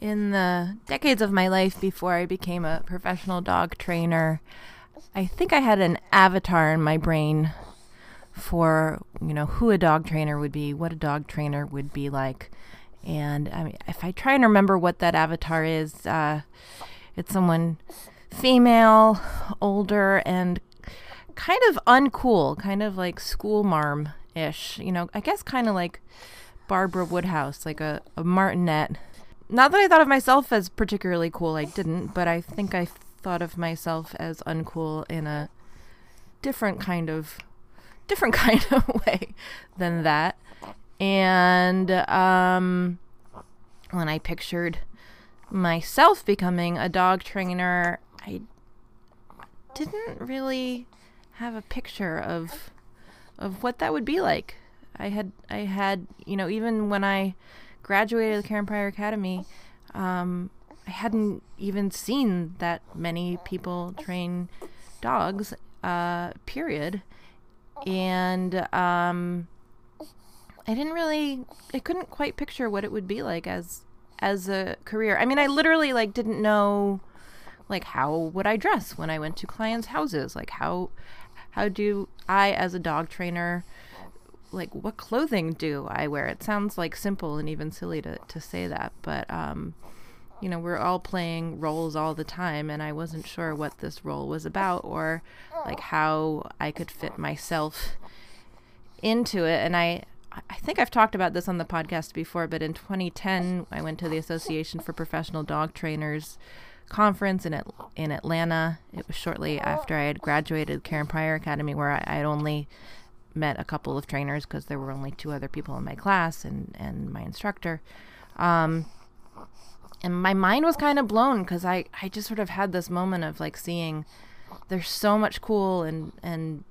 in the decades of my life before I became a professional dog trainer, I think I had an avatar in my brain for, you know, who a dog trainer would be, what a dog trainer would be like. And I mean, if I try and remember what that avatar is, uh, it's someone female, older, and kind of uncool, kind of like school marm ish. You know, I guess kind of like Barbara Woodhouse, like a, a martinet. Not that I thought of myself as particularly cool, I didn't, but I think I thought of myself as uncool in a different kind of different kind of way than that. And um, when I pictured myself becoming a dog trainer, I didn't really have a picture of of what that would be like. I had I had you know even when I graduated the Karen Pryor Academy, um, I hadn't even seen that many people train dogs. Uh, period, and um, I didn't really I couldn't quite picture what it would be like as as a career. I mean, I literally like didn't know like how would I dress when I went to clients' houses? Like how how do I as a dog trainer like what clothing do I wear? It sounds like simple and even silly to to say that, but um you know, we're all playing roles all the time and I wasn't sure what this role was about or like how I could fit myself into it and I I think I've talked about this on the podcast before, but in 2010, I went to the Association for Professional Dog Trainers conference in in Atlanta. It was shortly after I had graduated Karen Pryor Academy, where I had only met a couple of trainers because there were only two other people in my class and and my instructor. Um, and my mind was kind of blown because I I just sort of had this moment of like seeing there's so much cool and and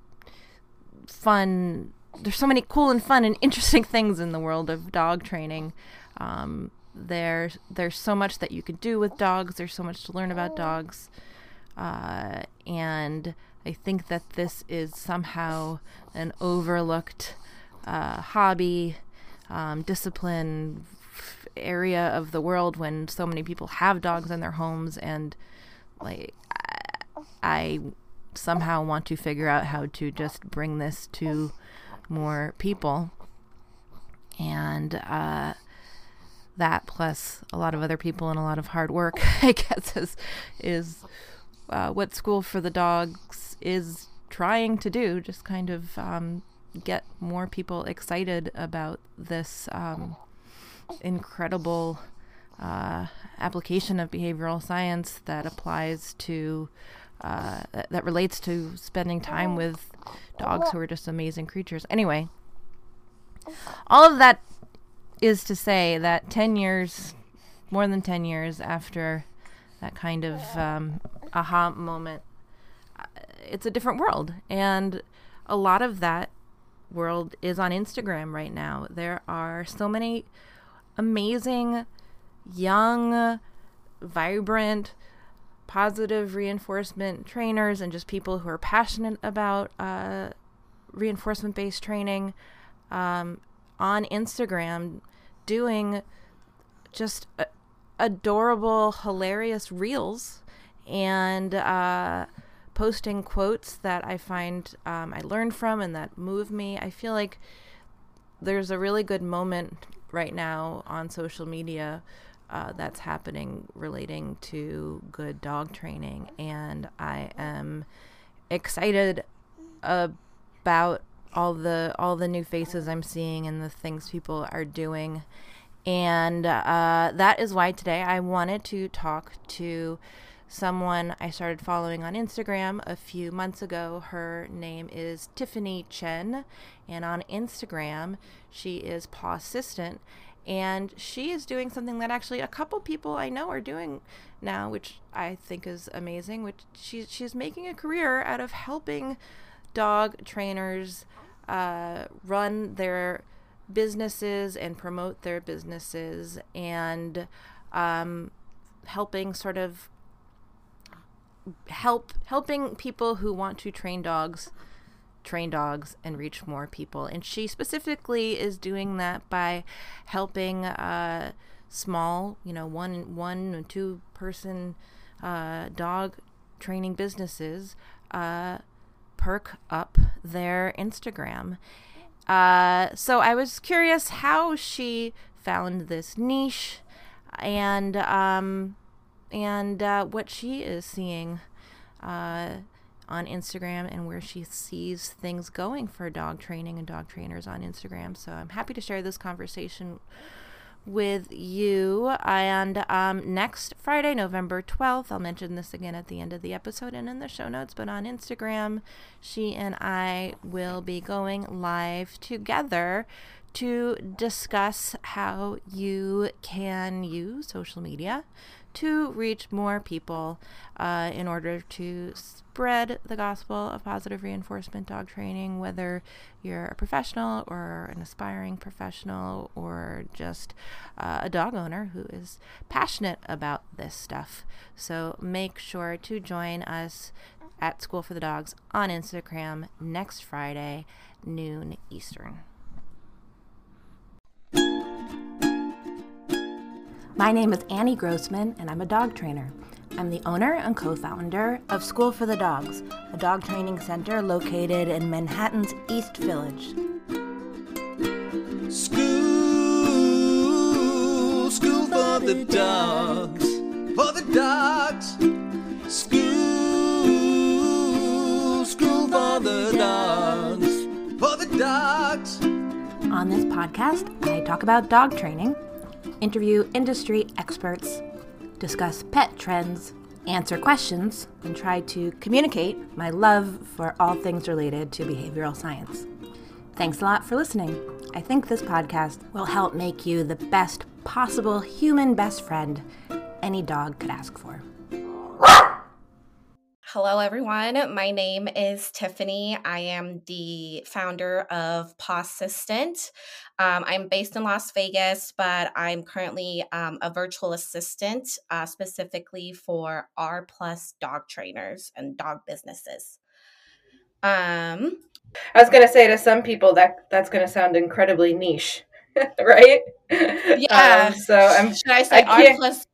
fun there's so many cool and fun and interesting things in the world of dog training. Um, there's there's so much that you can do with dogs. There's so much to learn about dogs, uh, and I think that this is somehow an overlooked uh, hobby, um, discipline area of the world when so many people have dogs in their homes and like I, I somehow want to figure out how to just bring this to more people. And uh, that, plus a lot of other people and a lot of hard work, I guess, is, is uh, what School for the Dogs is trying to do. Just kind of um, get more people excited about this um, incredible uh, application of behavioral science that applies to uh, that, that relates to spending time with dogs who are just amazing creatures. Anyway, all of that is to say that 10 years, more than 10 years after that kind of um, aha moment, uh, it's a different world. And a lot of that world is on Instagram right now. There are so many amazing, young, vibrant, positive reinforcement trainers and just people who are passionate about uh, reinforcement based training um, on Instagram doing just adorable, hilarious reels and uh, posting quotes that I find um, I learn from and that move me. I feel like there's a really good moment right now on social media uh, that's happening relating to good dog training, and I am excited about all the all the new faces I'm seeing and the things people are doing, and uh, that is why today I wanted to talk to someone I started following on Instagram a few months ago. Her name is Tiffany Chen, and on Instagram she is Pawsistant and she is doing something that actually a couple people I know are doing now, which I think is amazing. Which she's she's making a career out of helping dog trainers uh, run their businesses and promote their businesses and um, helping sort of help helping people who want to train dogs train dogs and reach more people. And she specifically is doing that by helping uh, small, you know, one one two person uh, dog training businesses uh, perk up their Instagram. Uh, so I was curious how she found this niche and um, and uh, what she is seeing uh, on Instagram and where she sees things going for dog training and dog trainers on Instagram. So I'm happy to share this conversation with you. And um, next Friday, November 12th, I'll mention this again at the end of the episode and in the show notes, but on Instagram, she and I will be going live together to discuss how you can use social media to reach more people uh, in order to spread the gospel of positive reinforcement dog training, whether you're a professional or an aspiring professional or just uh, a dog owner who is passionate about this stuff. So make sure to join us at School for the Dogs on Instagram next Friday, noon Eastern. My name is Annie Grossman, and I'm a dog trainer. I'm the owner and co founder of School for the Dogs, a dog training center located in Manhattan's East Village. School, school for the dogs, for the dogs. School, school for the dogs, for the dogs. On this podcast, I talk about dog training interview industry experts, discuss pet trends, answer questions, and try to communicate my love for all things related to behavioral science. Thanks a lot for listening. I think this podcast will help make you the best possible human best friend any dog could ask for. Hello, everyone. My name is Tiffany. I am the founder of Pawsistant. Um, I'm based in Las Vegas, but I'm currently um, a virtual assistant uh, specifically for R plus dog trainers and dog businesses. Um, I was gonna say to some people that that's gonna sound incredibly niche, right? Yeah. Um, so I'm. Should I say I R plus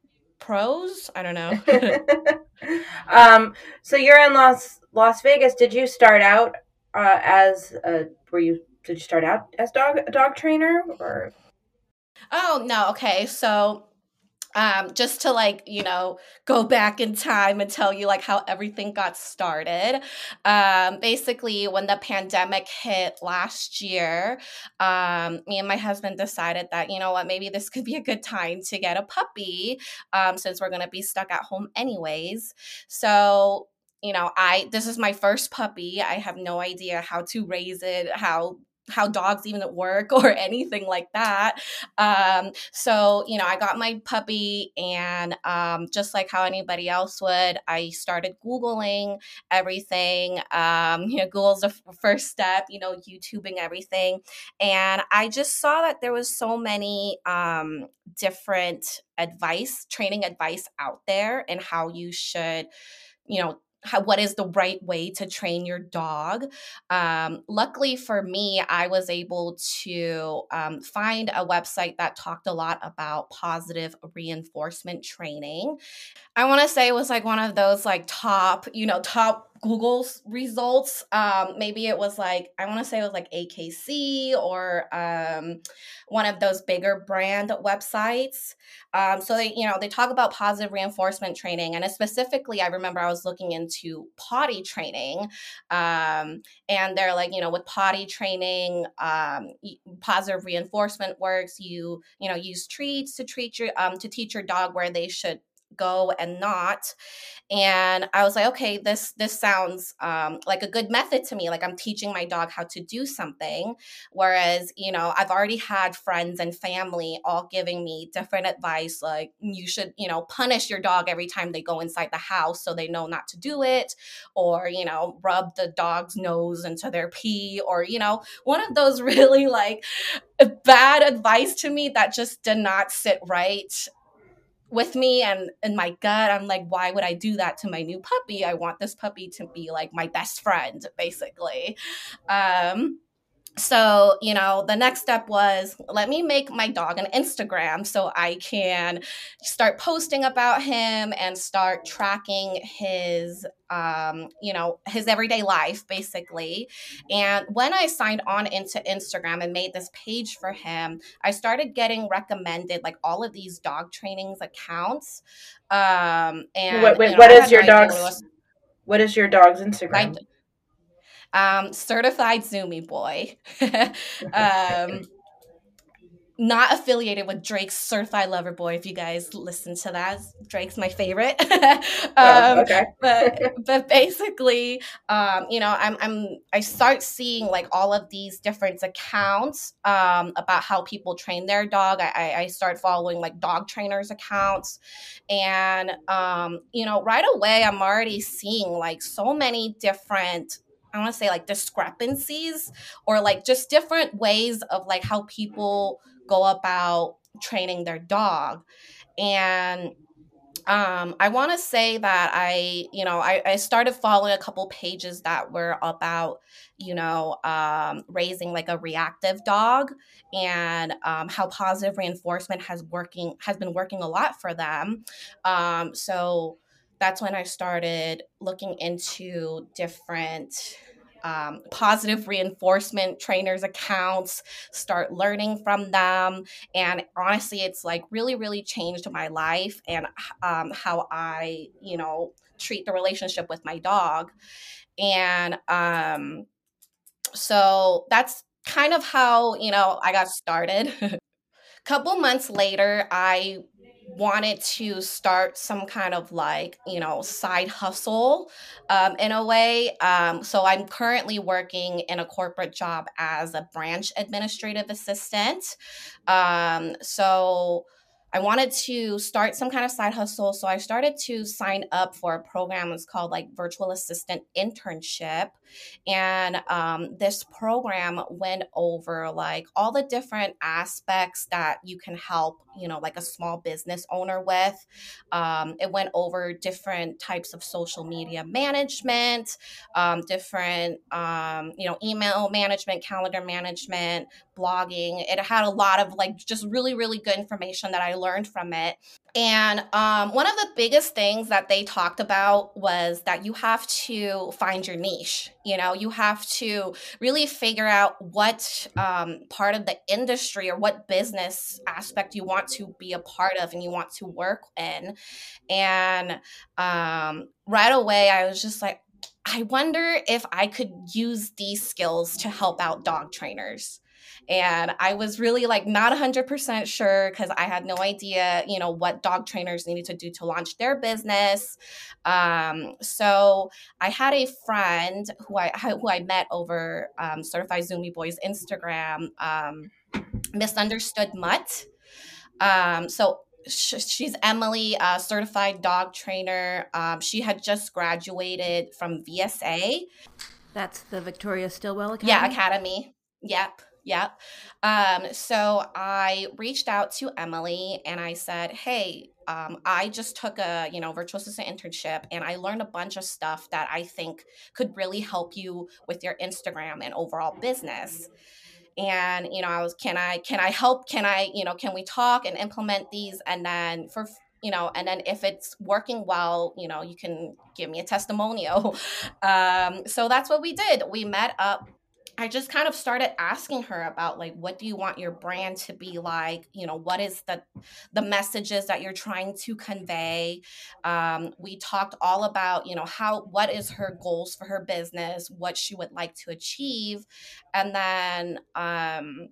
pros? I don't know. um, so you're in Las Las Vegas. Did you start out uh, as a, were you did you start out as dog a dog trainer or? oh no. Okay. So um, just to like you know go back in time and tell you like how everything got started. Um, basically when the pandemic hit last year um, me and my husband decided that you know what maybe this could be a good time to get a puppy um, since we're going to be stuck at home anyways. So you know i this is my first puppy. I have no idea how to raise it how how dogs even work or anything like that. Um, so, you know, I got my puppy, and um, just like how anybody else would, I started Googling everything. Um, you know, Google's the first step, you know, YouTubing everything. And I just saw that there was so many um, different advice, training advice out there, and how you should, you know, how, what is the right way to train your dog. Um, luckily for me, I was able to um, find a website that talked a lot about positive reinforcement training. I want to say it was like one of those like top, you know, top Google's results. Um, maybe it was like I want to say it was like AKC or um, one of those bigger brand websites. Um, so they, you know, they talk about positive reinforcement training, and specifically, I remember I was looking into potty training, um, and they're like, you know, with potty training, um, positive reinforcement works. You, you know, use treats to treat your um, to teach your dog where they should go and not. And i was like okay this this sounds um, like a good method to me like i'm teaching my dog how to do something. Whereas you know i've already had friends and family all giving me different advice like you should you know punish your dog every time they go inside the house so they know not to do it or you know rub the dog's nose into their pee or you know one of those really like bad advice to me that just did not sit right with me and in my gut i'm like why would i do that to my new puppy? I want this puppy to be like my best friend basically. Um so you know the next step was let me make my dog an instagram so i can start posting about him and start tracking his um, you know his everyday life basically. And when i signed on into instagram and made this page for him i started getting recommended like all of these dog trainings accounts. Um and wait, wait you know, what is your dog's was. what is your dog's instagram um, certified Zoomy boy. um, not affiliated with Drake's Certified Lover Boy. If you guys listen to that, Drake's my favorite. um, oh, okay. but but basically, um, you know, I'm I'm I start seeing like all of these different accounts um, about how people train their dog. I, I start following like dog trainers accounts, and um, you know, right away I'm already seeing like so many different I want to say like discrepancies or like just different ways of like how people go about training their dog. And um, I want to say that I, you know, I, I, started following a couple pages that were about, you know, um, raising like a reactive dog and um, how positive reinforcement has working has been working a lot for them. Um, so that's when I started looking into different um, positive reinforcement trainers accounts, start learning from them. And honestly, it's like really, really changed my life and um, how I, you know, treat the relationship with my dog. And um, so that's kind of how, you know, I got started. A couple months later, I wanted to start some kind of like you know side hustle um, in a way um, so i'm currently working in a corporate job as a branch administrative assistant um, so I wanted to start some kind of side hustle. So I started to sign up for a program. It's called like Virtual Assistant Internship. And um, this program went over like all the different aspects that you can help, you know, like a small business owner with. Um, it went over different types of social media management, um, different, um, you know, email management, calendar management, blogging. It had a lot of like just really, really good information that I learned from it. And um, one of the biggest things that they talked about was that you have to find your niche. You know, you have to really figure out what um, part of the industry or what business aspect you want to be a part of and you want to work in. And um, right away, I was just like, I wonder if I could use these skills to help out dog trainers and I was really like not 100% sure because I had no idea, you know, what dog trainers needed to do to launch their business. Um, so I had a friend who I who I met over um, Certified Zoomy Boys Instagram, um, Misunderstood Mutt. Um, so she's Emily, a certified dog trainer. Um, she had just graduated from VSA. That's the Victoria Stillwell Academy. Yeah, Academy. Yep. Yep. Um, so I reached out to Emily and I said, Hey, um, I just took a, you know, virtual assistant internship and I learned a bunch of stuff that I think could really help you with your Instagram and overall business. And, you know, I was, can I, can I help? Can I, you know, can we talk and implement these? And then for, you know, and then if it's working well, you know, you can give me a testimonial. Um, so that's what we did. We met up I just kind of started asking her about like what do you want your brand to be like? You know, what is the the messages that you're trying to convey? Um, we talked all about you know how what is her goals for her business, what she would like to achieve, and then um,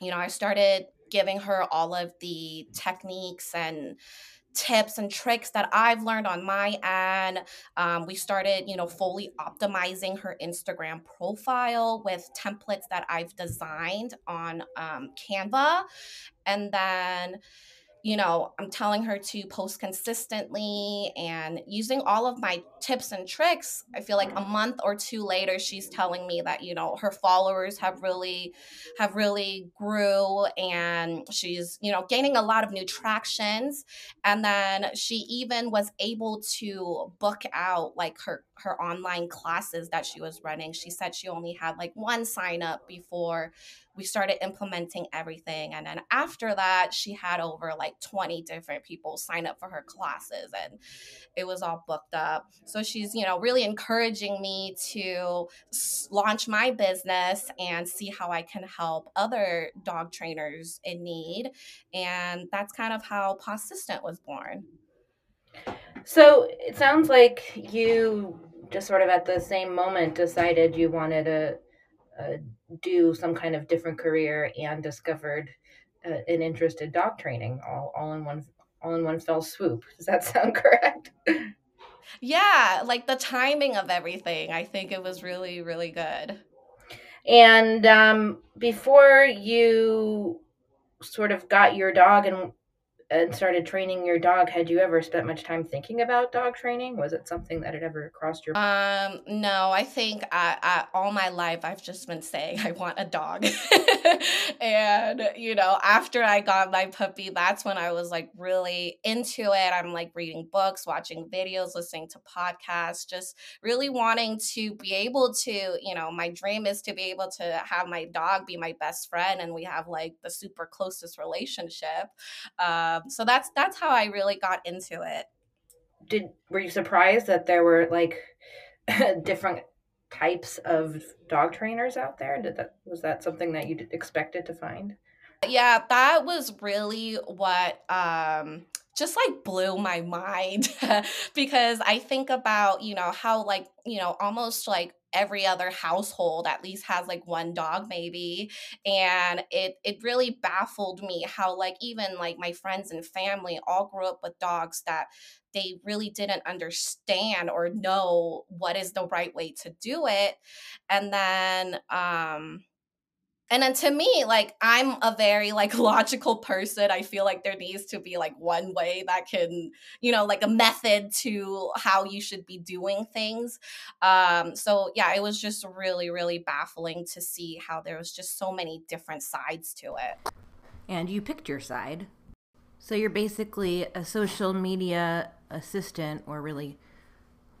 you know I started giving her all of the techniques and tips and tricks that I've learned on my end. Um, we started, you know, fully optimizing her Instagram profile with templates that I've designed on um, Canva. And then, you know, I'm telling her to post consistently and using all of my tips and tricks. I feel like a month or two later, she's telling me that, you know, her followers have really, have really grew and she's, you know, gaining a lot of new tractions. And then she even was able to book out like her, her online classes that she was running. She said she only had like one sign up before we started implementing everything and then after that she had over like 20 different people sign up for her classes and it was all booked up. So she's you know really encouraging me to launch my business and see how i can help other dog trainers in need and that's kind of how Pawsistant was born. So it sounds like you just sort of at the same moment decided you wanted to uh, do some kind of different career and discovered uh, an interest in dog training all, all in one all in one fell swoop. Does that sound correct? Yeah like the timing of everything. I think it was really really good. And um, before you sort of got your dog and and started training your dog, had you ever spent much time thinking about dog training? Was it something that had ever crossed your? Um, no, I think I, I all my life I've just been saying I want a dog, and you know, after I got my puppy, that's when I was like really into it. I'm like reading books, watching videos, listening to podcasts, just really wanting to be able to, you know, my dream is to be able to have my dog be my best friend, and we have like the super closest relationship. Um, um, so that's that's how I really got into it. Did were you surprised that there were like different types of dog trainers out there? Did that was that something that you expected to find? Yeah, that was really what um just like blew my mind because I think about, you know, how like, you know, almost like every other household at least has like one dog maybe and it it really baffled me how like even like my friends and family all grew up with dogs that they really didn't understand or know what is the right way to do it and then um and then to me like i'm a very like logical person. I feel like there needs to be like one way that can you know like a method to how you should be doing things. Um so yeah it was just really really baffling to see how there was just so many different sides to it. And you picked your side. So you're basically a social media assistant or really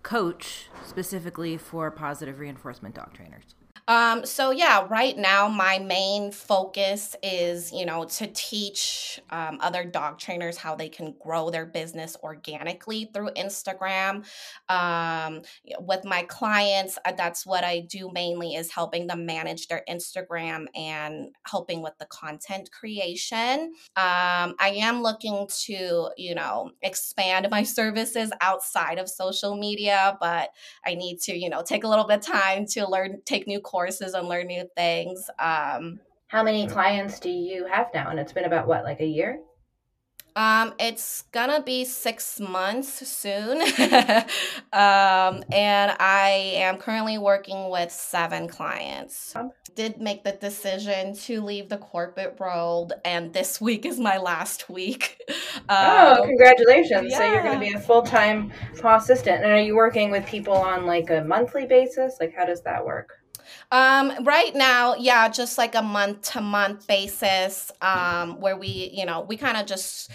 coach specifically for positive reinforcement dog trainers um, so yeah, right now my main focus is, you know, to teach um, other dog trainers how they can grow their business organically through Instagram. Um, with my clients, uh, that's what I do mainly is helping them manage their Instagram and helping with the content creation. Um, I am looking to, you know, expand my services outside of social media, but I need to, you know, take a little bit of time to learn, take new courses courses and learn new things. Um, How many clients do you have now? And it's been about what, like a year? Um, it's gonna be six months soon. um, and I am currently working with seven clients. Did make the decision to leave the corporate world, and this week is my last week. Um, oh, congratulations! Yeah. So you're going to be a full time assistant, and are you working with people on like a monthly basis? Like, how does that work? Um, right now, yeah, just like a month to month basis, um, where we, you know, we kind of just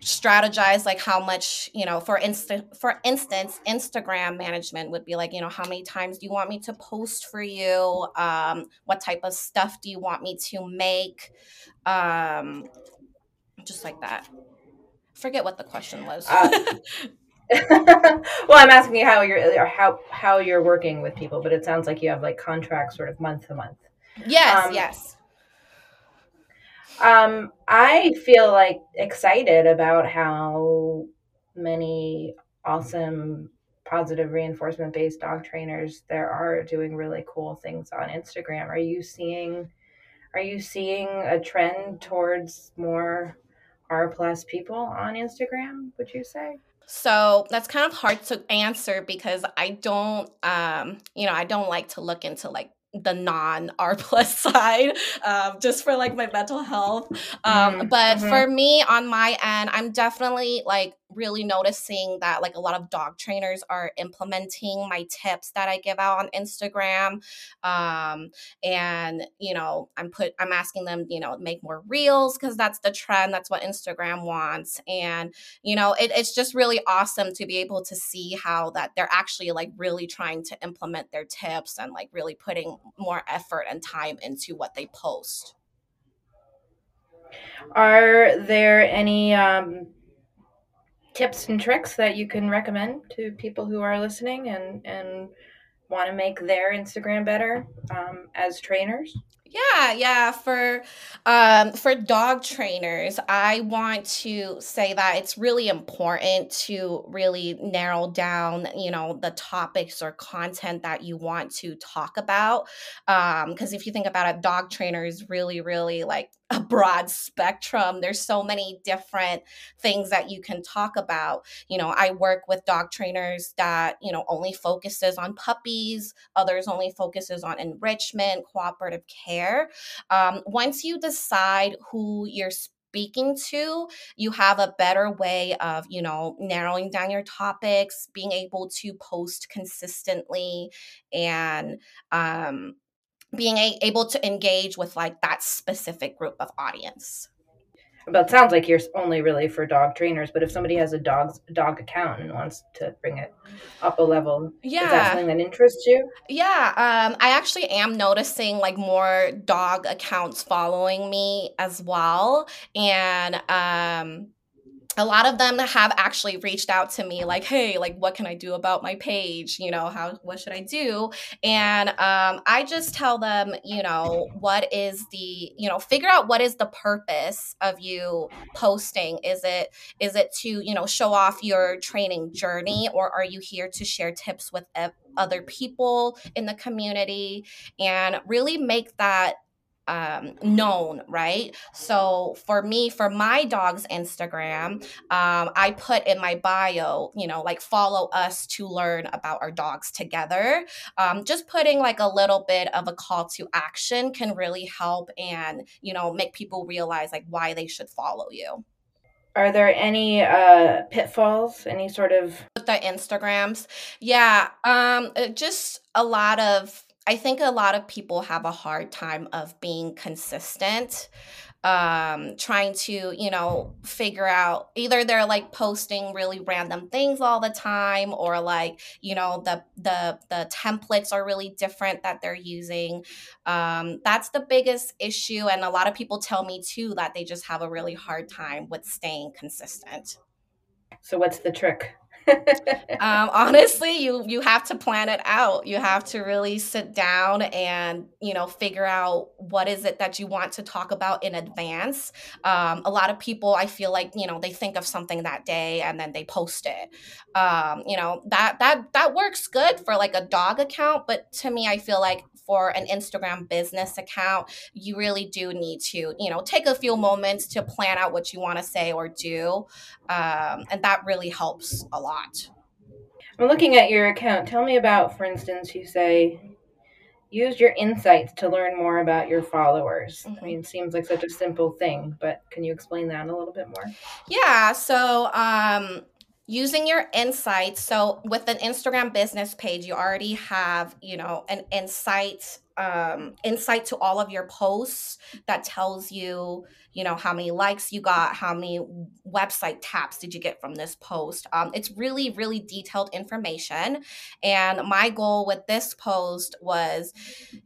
strategize like how much, you know, for instance, for instance, Instagram management would be like, you know, how many times do you want me to post for you? Um, what type of stuff do you want me to make? Um, just like that. Forget what the question was. Uh, well, I'm asking you how you're how how you're working with people, but it sounds like you have like contracts sort of month to month. Yes, um, yes. Um, I feel like excited about how many awesome positive reinforcement based dog trainers there are doing really cool things on Instagram. Are you seeing are you seeing a trend towards more R plus people on Instagram, would you say? So that's kind of hard to answer because I don't, um, you know, I don't like to look into like the non R plus side, um, just for like my mental health. Um, Mhm, but mhm. for me, on my end, I'm definitely like really noticing that like a lot of dog trainers are implementing my tips that I give out on Instagram. Um, and you know, I'm put I'm asking them, you know, make more reels because that's the trend. That's what Instagram wants. And you know, it, it's just really awesome to be able to see how that they're actually like really trying to implement their tips and like really putting more effort and time into what they post. Are there any um, tips and tricks that you can recommend to people who are listening and and want to make their Instagram better um, as trainers? Yeah, yeah. For um for dog trainers, I want to say that it's really important to really narrow down, you know, the topics or content that you want to talk about. Um, because if you think about it, dog trainer is really, really like a broad spectrum. There's so many different things that you can talk about. You know, I work with dog trainers that, you know, only focuses on puppies, others only focuses on enrichment, cooperative care. Um, once you decide who you're speaking to, you have a better way of, you know, narrowing down your topics, being able to post consistently, and um, being a- able to engage with like that specific group of audience. But it sounds like you're only really for dog trainers. But if somebody has a dog's dog account and wants to bring it up a level, yeah, is that something that interests you? Yeah, um, I actually am noticing like more dog accounts following me as well. And um, a lot of them have actually reached out to me like, hey, like what can I do about my page? You know, how what should I do? And um, I just tell them, you know, what is the, you know, figure out what is the purpose of you posting. Is it is it to, you know, show off your training journey or are you here to share tips with other people in the community and really make that um, known, right? So for me, for my dog's Instagram, um, I put in my bio, you know, like follow us to learn about our dogs together. Um, just putting like a little bit of a call to action can really help and, you know, make people realize like why they should follow you. Are there any uh, pitfalls? Any sort of With the Instagrams, yeah, um, uh, just a lot of I think a lot of people have a hard time of being consistent um trying to you know figure out either they're like posting really random things all the time or like you know the the the templates are really different that they're using um that's the biggest issue and a lot of people tell me too that they just have a really hard time with staying consistent so? What's the trick? Um, honestly you you have to plan it out. You have to really sit down and you know figure out what is it that you want to talk about in advance. Um, a lot of people i feel like you know they think of something that day and then they post it. Um, you know that that that works good for like a dog account but to me i feel like for an instagram business account you really do need to you know take a few moments to plan out what you want to say or do um, and that really helps a lot I'm looking at your account. Tell me about, for instance, you say use your insights to learn more about your followers. Mhm. I mean, it seems like such a simple thing, but can you explain that a little bit more? Yeah, so um using your insights. So with an Instagram business page, you already have, you know, an insight um insight to all of your posts that tells you, you know, how many likes you got, how many website taps did you get from this post. Um it's really really detailed information. And my goal with this post was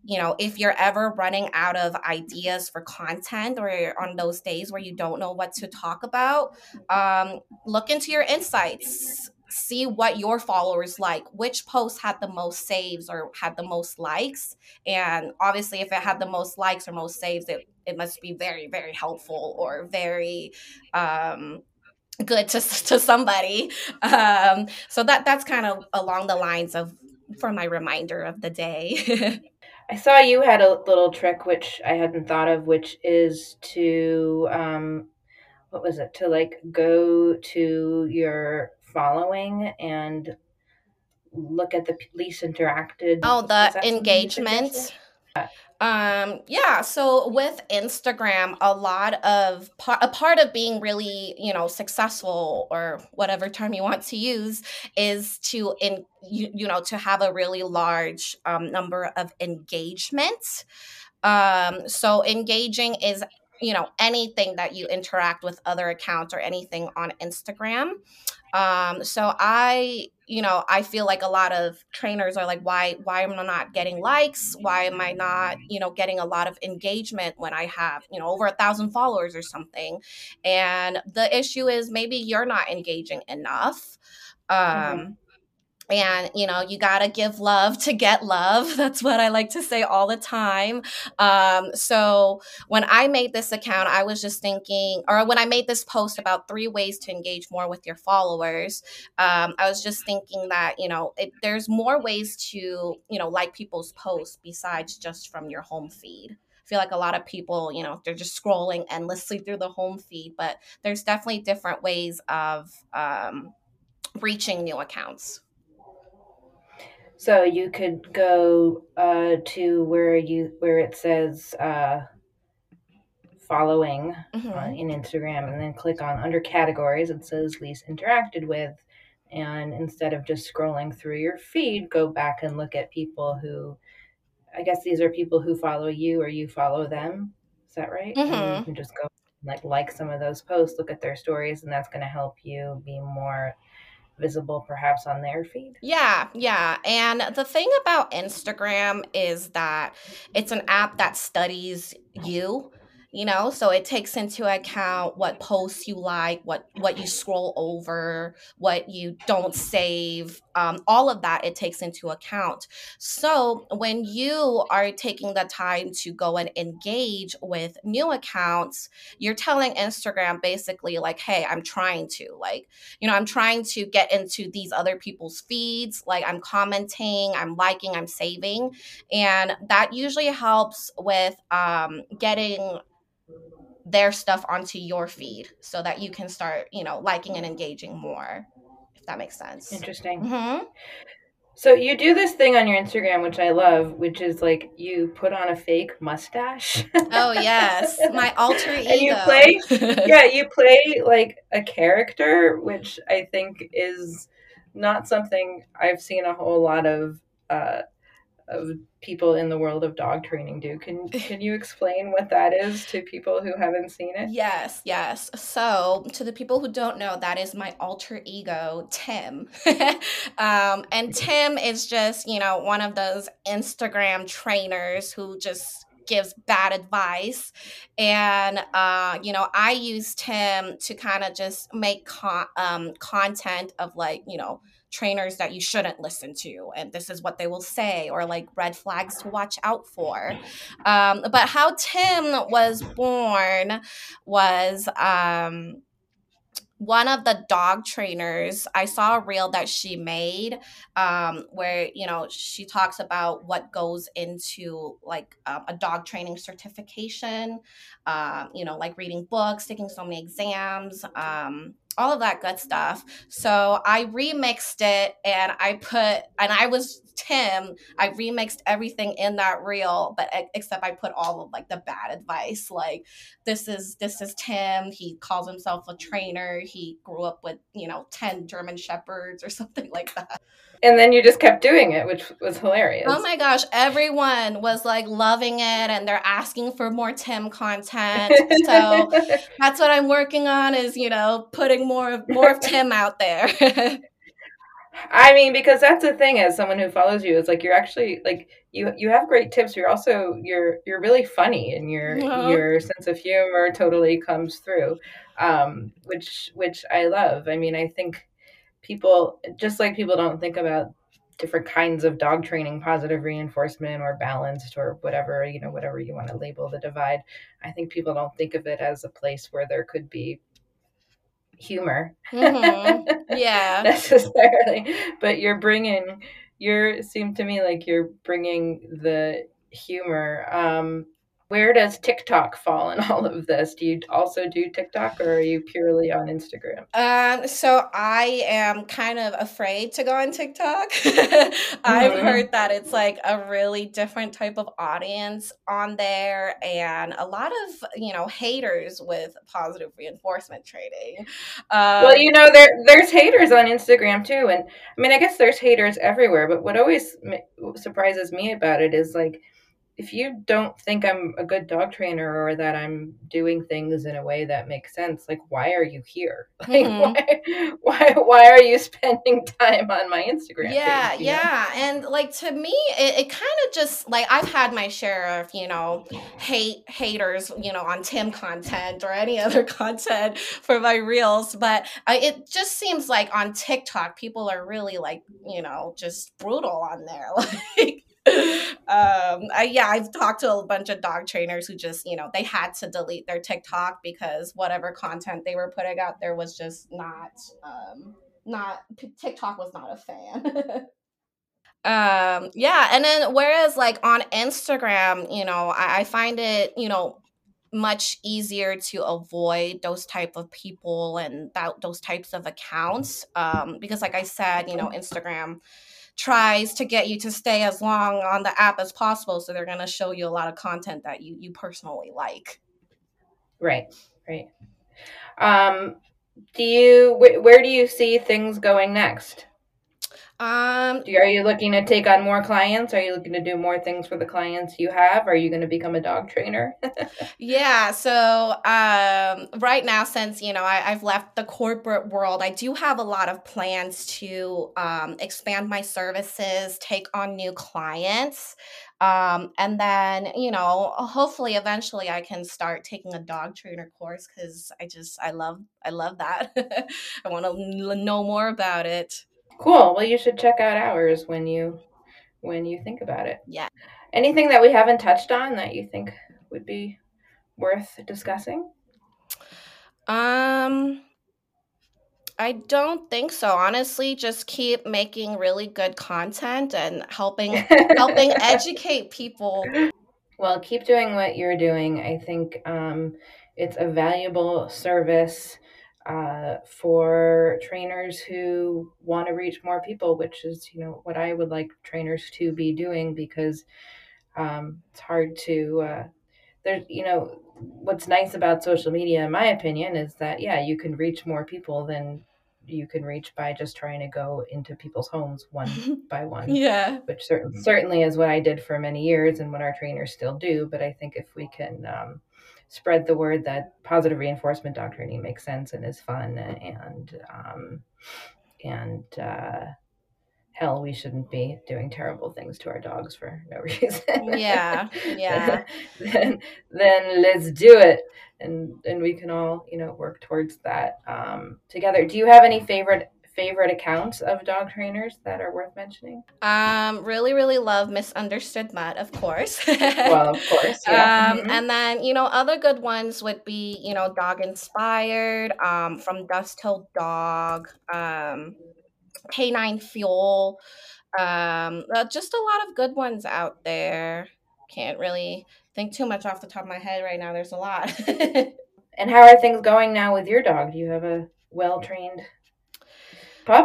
you know, if you're ever running out of ideas for content or on those days where you don't know what to talk about, um, look into your insights. See what your followers like which post had the most saves or had the most likes. And obviously if it had the most likes or most saves it, it must be very very helpful or very um good to, to somebody um so that that's kind of along the lines of for my reminder of the day I saw you had a little trick which I hadn't thought of, which is to um, what was it? To like go to your following and look at the least interacted. oh the engagement? Um, yeah, so with Instagram, a lot of a part of being really, you know, successful or whatever term you want to use is to in you, you know to have a really large um, number of engagements. Um, so engaging is you know anything that you interact with other accounts or anything on Instagram. Um, so I, you know, I feel like a lot of trainers are like, why, why am I not getting likes? Why am I not, you know, getting a lot of engagement when I have, you know, over a thousand followers or something? And the issue is maybe you're not engaging enough. Um, mm-hmm and you know you got to give love to get love. That's what i like to say all the time. Um, so when i made this account i was just thinking or when i made this post about three ways to engage more with your followers um, i was just thinking that you know it, there's more ways to you know like people's posts besides just from your home feed. I feel like a lot of people, you know, they're just scrolling endlessly through the home feed, but there's definitely different ways of um, reaching new accounts. So you could go uh, to where you where it says uh, following mm-hmm. uh, in Instagram, and then click on under categories. It says least interacted with, and instead of just scrolling through your feed, go back and look at people who, I guess these are people who follow you or you follow them. Is that right? Mm-hmm. And you can just go like like some of those posts, look at their stories, and that's going to help you be more visible perhaps on their feed. Yeah, yeah. And the thing about Instagram is that it's an app that studies you you know so it takes into account what posts you like what what you scroll over what you don't save um, all of that it takes into account. So when you are taking the time to go and engage with new accounts you're telling instagram basically like hey i'm trying to like you know i'm trying to get into these other people's feeds like i'm commenting i'm liking i'm saving and that usually helps with um, getting their stuff onto your feed so that you can start, you know, liking and engaging more, that makes sense. Interesting. Mm-hmm. So you do this thing on your Instagram, which I love, which is like you put on a fake mustache. oh yes, my alter ego. And you play, yeah, you play like a character, which I think is not something I've seen a whole lot of uh, of people in the world of dog training do. Can can you explain what that is to people who haven't seen it? Yes, yes. So to the people who don't know, that is my alter ego, Tim. um, and Tim is just you know one of those Instagram trainers who just gives bad advice and uh, you know i used him to kind of just make con- um, content of like you know trainers that you shouldn't listen to and this is what they will say or like red flags to watch out for. Um, but how tim was born was um, one of the dog trainers i saw a reel that she made um, where you know she talks about what goes into like um, a dog training certification uh, you know like reading books taking so many exams um, all of that good stuff. So I remixed it and I put, and I was Tim. I remixed everything in that reel, but except I put all of like the bad advice. Like this is this is Tim. He calls himself a trainer. He grew up with you know ten German shepherds or something like that. And then you just kept doing it, which was hilarious. Oh my gosh, everyone was like loving it and they're asking for more Tim content. So that's what I'm working on is, you know, putting more of more of Tim out there. I mean, because that's the thing as someone who follows you, is like you're actually like you you have great tips. You're also you're you're really funny and your uh-huh. your sense of humor totally comes through. Um, which which I love. I mean, I think people just like people don't think about different kinds of dog training positive reinforcement or balanced or whatever you know whatever you want to label the divide i think people don't think of it as a place where there could be humor. Mm-hmm. yeah. Necessarily. But you're bringing you're seem to me like you're bringing the humor. Um where does TikTok fall in all of this? Do you also do TikTok or are you purely on Instagram? Um, so I am kind of afraid to go on TikTok. I've Mhm. heard that it's like a really different type of audience on there and a lot of, you know, haters with positive reinforcement training. Um, well, you know, there there's haters on Instagram too, and I mean, I guess there's haters everywhere. But what always m- surprises me about it is like, if you don't think I'm a good dog trainer or that I'm doing things in a way that makes sense, like, why are you here? Like, Mhm. why, why, why are you spending time on my Instagram? yeah page, you know? yeah and like to me it, it kind of just like i've had my share of you know hate haters you know on tim content or any other content for my reels but I, it just seems like on tiktok people are really like you know just brutal on there like um I, yeah i've talked to a bunch of dog trainers who just you know they had to delete their tiktok because whatever content they were putting out there was just not um not TikTok was not a fan. um yeah and then whereas like on instagram you know I, I find it you know much easier to avoid those type of people and that those types of accounts um because like i said you know instagram tries to get you to stay as long on the app as possible so they're going to show you a lot of content that you you personally like Right, right. Um, do you wh- where do you see things going next? Um are you looking to take on more clients? Are you looking to do more things for the clients you have? Are you going to become a dog trainer? Yeah, so um, right now, since you know I, I've left the corporate world, I do have a lot of plans to um, expand my services, take on new clients, um, and then you know hopefully eventually I can start taking a dog trainer course because I just I love I love that. I want to know more about it. Cool. Well, you should check out ours when you when you think about it. Yeah. Anything that we haven't touched on that you think would be worth discussing? Um, I don't think so. Honestly, just keep making really good content and helping helping educate people. Well, keep doing what you're doing. I think um, it's a valuable service uh, for trainers who want to reach more people, which is, you know, what I would like trainers to be doing because um, it's hard to. Uh, there's, you know, what's nice about social media, in my opinion, is that yeah, you can reach more people than you can reach by just trying to go into people's homes one by one yeah. which cer- certainly is what I did for many years and what our trainers still do. But I think if we can um, spread the word that positive reinforcement dog training makes sense and is fun and um, and uh, hell, we shouldn't be doing terrible things to our dogs for no reason. Yeah. Yeah. then then let's do it. And and we can all you know work towards that um, together. Do you have any favorite favorite accounts of dog trainers that are worth mentioning? Um, really, really love Misunderstood Mutt, of course. Well, of course. Yeah. Um, Mhm. and then you know other good ones would be you know dog inspired um, from Dust Till Dog, um, Canine Fuel, um, uh, just a lot of good ones out there. Can't really think too much off the top of my head right now. There's a lot. And how are things going now with your dog? Do you have a well trained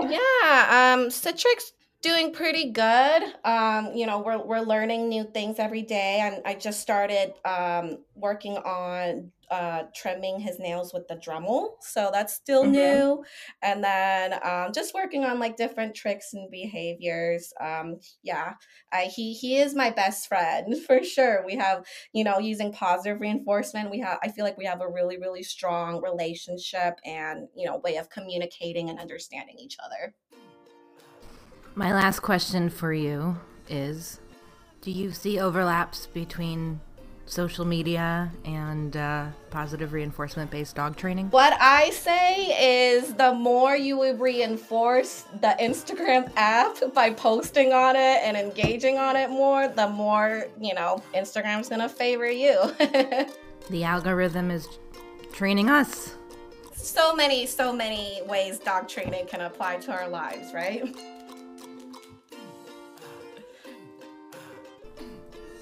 Yeah, um, Citrix doing pretty good. Um, you know, we're we're learning new things every day, and I just started um, working on uh, trimming his nails with the Dremel, so that's still Mhm. new. And then um, just working on like different tricks and behaviors. Um, yeah, I, he he is my best friend for sure. We have you know using positive reinforcement. We have I feel like we have a really really strong relationship and you know way of communicating and understanding each other. My last question for you is Do you see overlaps between social media and uh, positive reinforcement based dog training? What I say is the more you would reinforce the Instagram app by posting on it and engaging on it more, the more, you know, Instagram's gonna favor you. The algorithm is training us. so many, so many ways dog training can apply to our lives, right?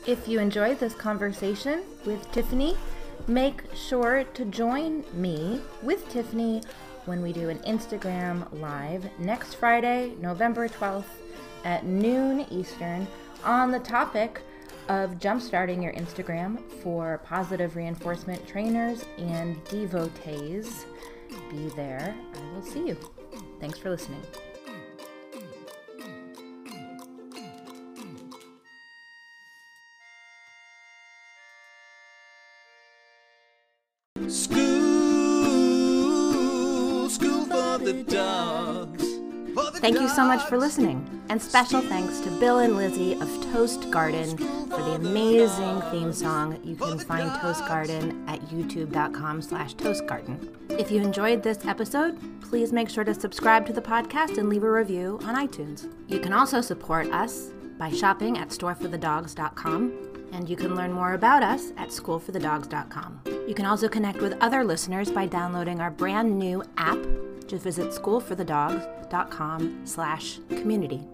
If you enjoyed this conversation with Tiffany, make sure to join me with Tiffany when we do an Instagram live next Friday, November 12th at noon Eastern on the topic of jumpstarting your Instagram for positive reinforcement trainers and devotees. Be there. I will see you. Thanks for listening. Thank you so much for listening. And special thanks to Bill and Lizzie of Toast Garden for the amazing theme song. You can find Toast Garden at youtube.com slash toastgarden. If you enjoyed this episode, please make sure to subscribe to the podcast and leave a review on iTunes. You can also support us by shopping at storeforthedogs.com and you can learn more about us at schoolforthedogs.com. You can also connect with other listeners by downloading our brand new app. Just visit schoolforthedogs.com slash community.